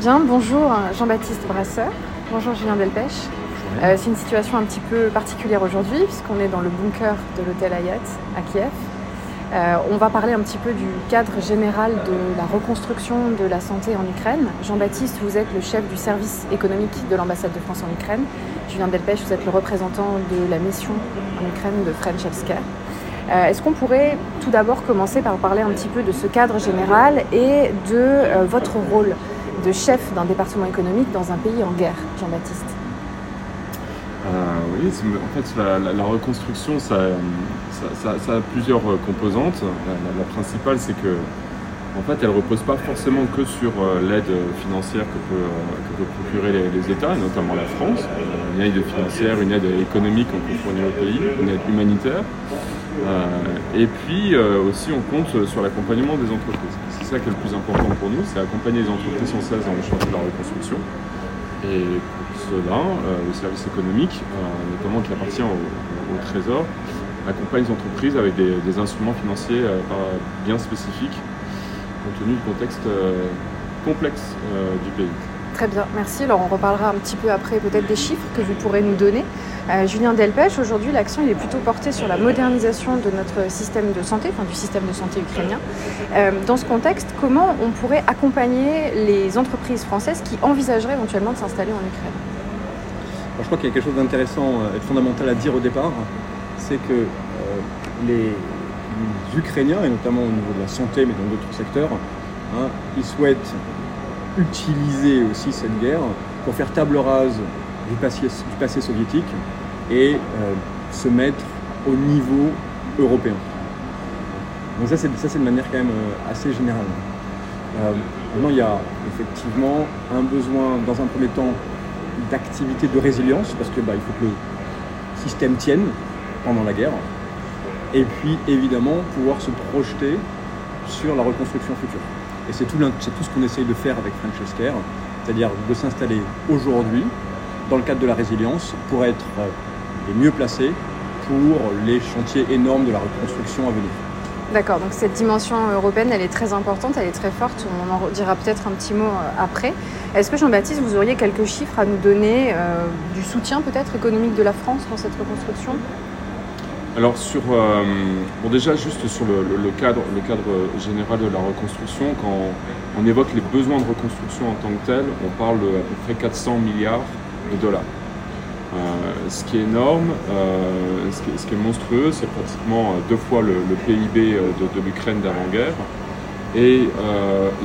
Bien, bonjour Jean-Baptiste Brasseur, bonjour Julien Delpech. Euh, c'est une situation un petit peu particulière aujourd'hui puisqu'on est dans le bunker de l'hôtel Hayat à Kiev. Euh, on va parler un petit peu du cadre général de la reconstruction de la santé en Ukraine. Jean-Baptiste, vous êtes le chef du service économique de l'ambassade de France en Ukraine. Julien Delpech, vous êtes le représentant de la mission en Ukraine de French Healthcare. Euh, Est-ce qu'on pourrait tout d'abord commencer par parler un petit peu de ce cadre général et de euh, votre rôle de chef d'un département économique dans un pays en guerre, Jean-Baptiste Euh, oui, en fait, la, reconstruction, ça, a plusieurs euh, composantes. La, principale, c'est que, fait, elle repose pas forcément que sur euh, l'aide financière que peut, procurer les, États, notamment la France. Une aide financière, une aide économique qu'on peut fournir au pays, une aide humanitaire. Euh, et puis euh, aussi, on compte sur l'accompagnement des entreprises. C'est ça qui est le plus important pour nous, c'est accompagner les entreprises françaises dans le chantier de la reconstruction. Et pour cela, euh, le service économique, euh, notamment qui appartient au, Trésor, accompagne les entreprises avec des, des instruments financiers euh, bien spécifiques, compte tenu du contexte euh, complexe euh, du pays. Très bien, merci. Alors on reparlera un petit peu après peut-être des chiffres que vous pourrez nous donner. Euh, Julien Delpech, aujourd'hui l'action est plutôt porté sur la modernisation de notre système de santé, enfin du système de santé ukrainien. Euh, dans ce contexte, comment on pourrait accompagner les entreprises françaises qui envisageraient éventuellement de s'installer en Ukraine? Je crois qu'il y a quelque chose d'intéressant euh, et de fondamental à dire au départ, c'est que les, les Ukrainiens, et notamment au niveau de la santé, mais dans d'autres secteurs, hein, ils souhaitent utiliser aussi cette guerre pour faire table rase du passé, du passé soviétique et euh, se mettre au niveau européen. Donc ça, c'est de manière quand même euh, assez générale. Euh, maintenant, il y a effectivement un besoin, dans un premier temps, d'activité de résilience, parce que bah, faut que le système tienne pendant la guerre, et puis évidemment pouvoir se projeter sur la reconstruction future. Et c'est tout, ce qu'on essaye de faire avec French c'est-à-dire de s'installer aujourd'hui dans le cadre de la résilience pour être euh, les mieux placés pour les chantiers énormes de la reconstruction à venir. D'accord, donc cette dimension européenne, elle est très importante, elle est très forte, on en dira peut-être un petit mot euh, après. Est-ce que Jean-Baptiste, vous auriez quelques chiffres à nous donner euh, du soutien peut-être économique de la France dans cette reconstruction? Alors sur, euh, déjà juste sur le, le- cadre, le cadre général de la reconstruction, quand on évoque les besoins de reconstruction en tant que tel, on parle de à peu près 400 milliards de dollars. Euh, ce qui est énorme, euh, ce, qui est, monstrueux, c'est pratiquement deux fois le, PIB de, l'Ukraine d'avant-guerre. Et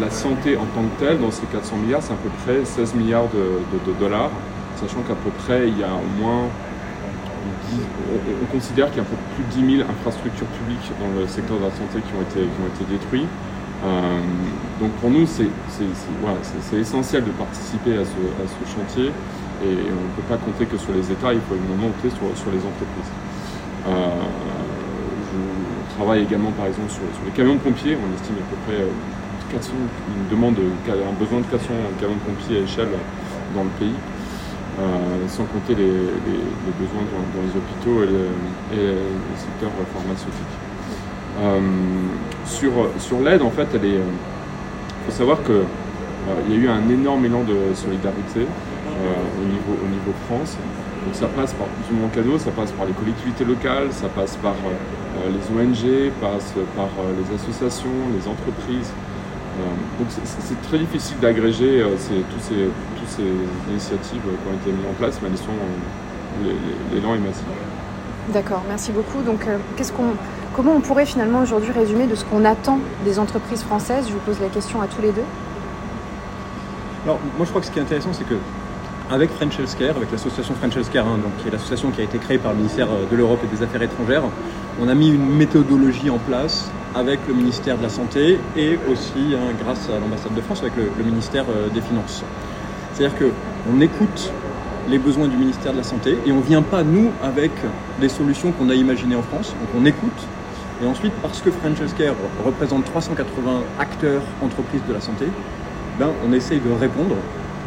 la santé en tant que telle, dans ces 400 milliards, c'est à peu près 16 milliards de, dollars, sachant qu'à peu près il y a au moins 10 on, on considère qu'il y a plus de 10 000 infrastructures publiques dans le secteur de la santé qui ont été, détruites. Euh, donc pour nous, c'est essentiel de participer à ce, chantier et on ne peut pas compter que sur les États, il faut également monter sur, les entreprises. Euh, je travaille également par exemple sur, sur les camions de pompiers, on estime à peu près euh, 400, une demande, de- un besoin de 400 camions de pompiers à échelle dans le pays. Euh, sans compter les, besoins dans, les hôpitaux et le, secteur pharmaceutique. Euh, sur l'aide, en fait, il faut savoir qu'il y a eu un énorme élan de solidarité euh, au, niveau, au France. Donc ça passe par plus ou moins cadeau, ça passe par les collectivités locales, ça passe par euh, les ONG, passe par euh, les associations, les entreprises. Euh, donc c'est- très difficile d'agréger euh, tous ces, toutes ces initiatives euh, qui ont été mises en place, mais elles sont, euh, l'élan est massif. D'accord, merci beaucoup. Donc, euh, qu'est-ce qu'on, comment on pourrait finalement aujourd'hui résumer de ce qu'on attend des entreprises françaises? Je vous pose la question à tous les deux. Alors, moi, je crois que ce qui est intéressant, c'est que avec French Healthcare, avec l'association French Healthcare, hein, donc, qui est l'association qui a été créée par le ministère de l'Europe et des Affaires étrangères, on a mis une méthodologie en place avec le ministère de la Santé et aussi, hein, grâce à l'ambassade de France, avec le, le ministère euh, des Finances. C'est-à-dire qu'on écoute les besoins du ministère de la Santé et on ne vient pas, nous, avec des solutions qu'on a imaginées en France. Donc on écoute et ensuite, parce que French représente 380 acteurs, entreprises de la santé, ben, on essaye de répondre,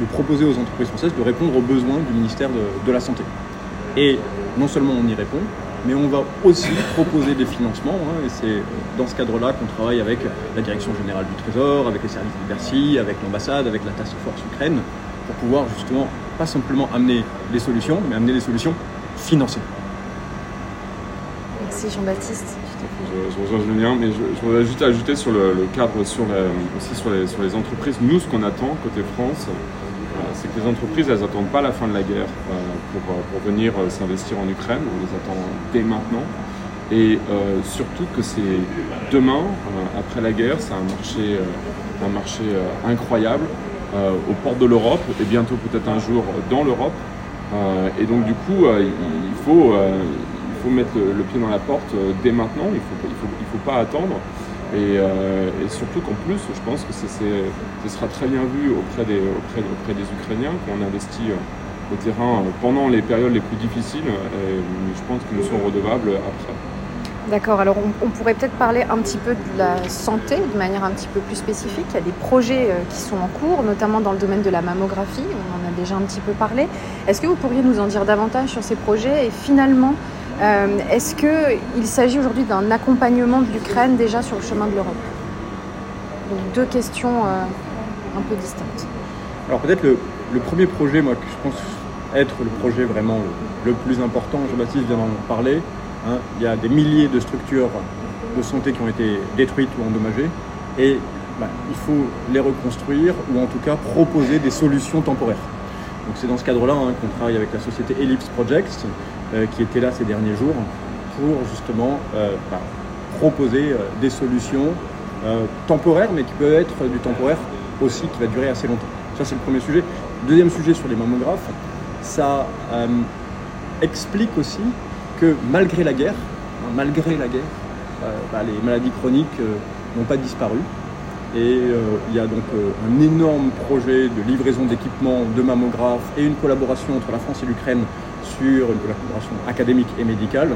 de proposer aux entreprises françaises de répondre aux besoins du ministère de, de la Santé. Et non seulement on y répond, mais on va aussi proposer des financements. Hein, et c'est dans ce cadre-là qu'on travaille avec la Direction générale du Trésor, avec les services de Bercy, avec l'ambassade, avec la Task Force Ukraine, pour pouvoir justement pas simplement amener des solutions, mais amener des solutions financées. Merci Jean-Baptiste. Je, rejoins Julien, mais je, voudrais juste ajouter sur le, cadre sur aussi sur les, sur les entreprises. Nous, ce qu'on attend côté France, c'est que les entreprises, elles n'attendent pas la fin de la guerre euh, pour, euh, pour, venir euh, s'investir en Ukraine. On les attend dès maintenant. Et surtout que c'est demain, après la guerre, c'est un marché, un marché incroyable aux portes de l'Europe et bientôt peut-être un jour dans l'Europe. et donc du coup, il, faut, il faut mettre le, pied dans la porte dès maintenant. Il ne faut, il faut, il faut pas attendre. Euh, et, surtout qu'en plus, je pense que ce sera très bien vu auprès des, auprès, auprès des Ukrainiens qu'on investit euh, au terrain euh, pendant les périodes les plus difficiles. Et je pense qu'ils nous sont redevables après. D'accord, alors on, pourrait peut-être parler un petit peu de la santé de manière un petit peu plus spécifique. Il y a des projets qui sont en cours, notamment dans le domaine de la mammographie, on en a déjà un petit peu parlé. Est-ce que vous pourriez nous en dire davantage sur ces projets? Et finalement euh, est-ce qu'il s'agit aujourd'hui d'un accompagnement de l'Ukraine déjà sur le chemin de l'Europe? Donc deux questions euh, un peu distinctes. Alors peut-être le, premier projet, moi, que je pense être le projet vraiment le, plus important, Jean-Baptiste vient d'en parler, hein. il y a des milliers de structures de santé qui ont été détruites ou endommagées, et bah, il faut les reconstruire ou en tout cas proposer des solutions temporaires. Donc c'est dans ce cadre-là hein, qu'on travaille avec la société Ellipse Projects, euh, qui était là ces derniers jours, pour justement euh, bah, proposer euh, des solutions temporaires, mais qui peuvent être du temporaire aussi, qui va durer assez longtemps. Ça c'est le premier sujet. Deuxième sujet sur les mammographes, ça explique aussi malgré la guerre, hein, malgré la guerre, bah, les maladies chroniques n'ont pas disparu. Et il y a donc un énorme projet de livraison d'équipements de mammographes et une collaboration entre la France et l'Ukraine sur une collaboration académique et médicale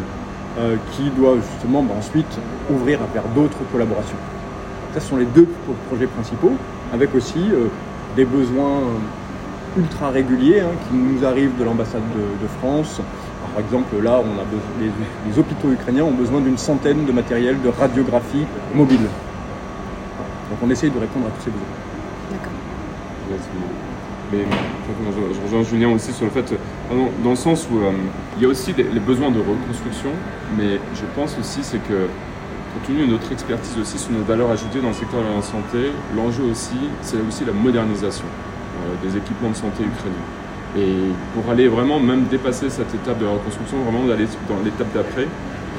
euh, qui doit justement bah, ensuite ouvrir à faire d'autres collaborations. ce sont les deux projets principaux, avec aussi euh, des besoins euh, ultra réguliers hein, qui nous arrivent de l'ambassade de, France. Par exemple, là, on a les, hôpitaux ukrainiens ont besoin d'une centaine de matériels de radiographie mobile. Donc on essaye de répondre à tous ces besoins. D'accord. Mais je, rejoins Julien aussi sur le fait, dans, le sens où euh, il y a aussi les besoins de reconstruction, mais je pense aussi c'est que, compte tenu de notre expertise aussi sur nos valeurs ajoutées dans le secteur de la santé, l'enjeu aussi, c'est aussi la modernisation euh, des équipements de santé ukrainiens. Et pour aller vraiment même dépasser cette étape de reconstruction, vraiment d'aller dans l'étape d'après,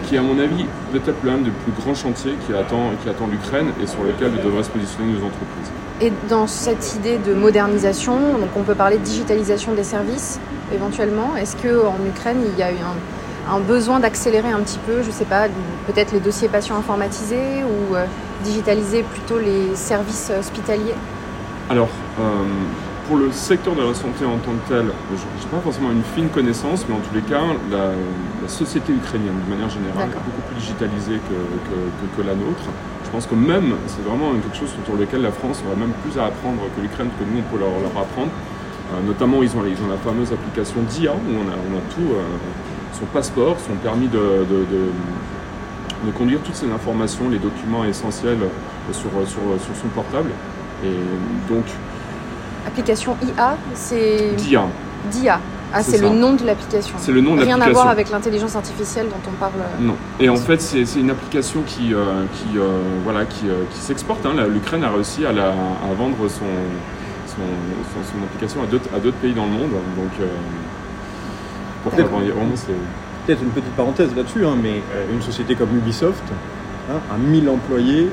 qui est à mon avis peut-être l'un des plus grands chantiers qui attend, qui attend l'Ukraine et sur lequel devraient se positionner nos entreprises. Et dans cette idée de modernisation, donc on peut parler de digitalisation des services éventuellement. Est-ce qu'en Ukraine, il y a eu un, besoin d'accélérer un petit peu, je ne sais pas, peut-être les dossiers patients informatisés ou euh, digitaliser plutôt les services hospitaliers? Alors, euh, pour le secteur de la santé en tant que tel, je n'ai pas forcément une fine connaissance, mais en tous les cas, la, société ukrainienne, de manière générale, est beaucoup plus digitalisée que la nôtre. Je pense que même, c'est vraiment quelque chose sur lequel la France aurait même plus à apprendre que l'Ukraine, que nous, on peut leur, apprendre. Euh, notamment, ils ont, ils ont la fameuse application DIA, où on a, on a tout, euh, son passeport, son permis de, de, conduire toutes ces informations, les documents essentiels sur, sur, sur son portable. Et donc... Application IA, c'est... DIA. DIA. Ah, c'est le nom de l'application. C'est le nom de l'application. Rien à voir avec l'intelligence artificielle dont on parle. Euh, non. Et en fait, c'est une application qui, euh, qui, euh, voilà, qui, qui s'exporte. Hein. L'Ukraine a réussi à, la, à vendre son, son, son, application à d'autres pays dans le monde. Donc, Peut-être une petite parenthèse là-dessus, hein, mais une société comme Ubisoft hein, a 1000 employés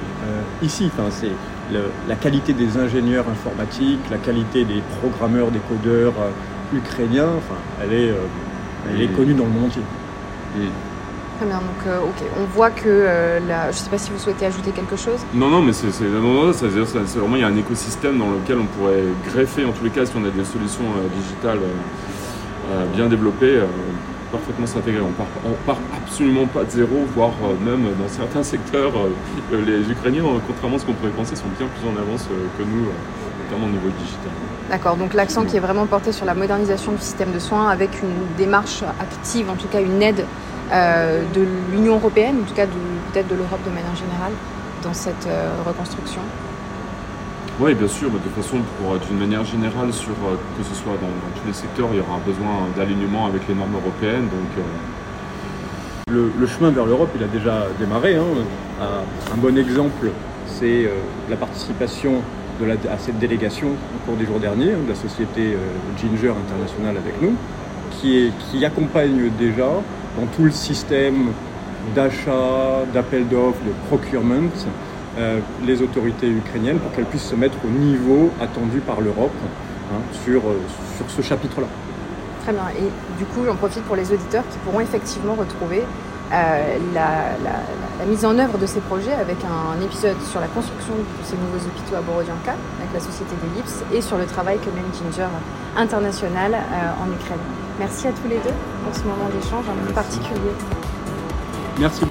ici. Enfin, c'est la qualité des ingénieurs informatiques, la qualité des programmeurs, des codeurs ukrainien, enfin, elle est, euh, elle est connue dans le monde entier. Très bien, donc euh, ok, on voit que euh, la... je ne sais pas si vous souhaitez ajouter quelque chose. Non, non, mais c'est vraiment, il y a un écosystème dans lequel on pourrait greffer, en tous les cas, si on a des solutions digitales bien développées, parfaitement s'intégrer. On part, part absolument pas de zéro, voire même dans certains secteurs, les Ukrainiens, contrairement à ce qu'on pourrait penser, sont bien plus en avance que nous, notamment au niveau digital. D'accord, donc l'accent qui est vraiment porté sur la modernisation du système de soins avec une démarche active, en tout cas une aide de l'Union européenne, en tout cas peut-être de l'Europe de manière générale, dans cette reconstruction oui, bien sûr, de toute façon, d'une manière générale, sur, que ce soit dans, tous les secteurs, il y aura un besoin d'alignement avec les normes européennes. Donc, le, chemin vers l'Europe, il a déjà démarré. Hein. Un bon exemple, c'est la participation à cette délégation au cours des jours derniers hein, de la société euh, Ginger International avec nous, qui accompagne déjà dans tout le système d'achat, d'appel d'offres, de procurement, euh, les autorités ukrainiennes pour qu'elles puissent se mettre au niveau attendu par l'Europe hein, sur, euh, sur ce chapitre-là. Très bien. Et du coup, j'en profite pour les auditeurs qui pourront effectivement retrouver euh, la, mise en œuvre de ces projets avec un, épisode sur la construction de ces nouveaux hôpitaux à Borodianka avec la société d'Ellipse et sur le travail que mène Ginger International euh, en Ukraine. Merci à tous les deux pour ce moment d'échange un peu particulier. Merci.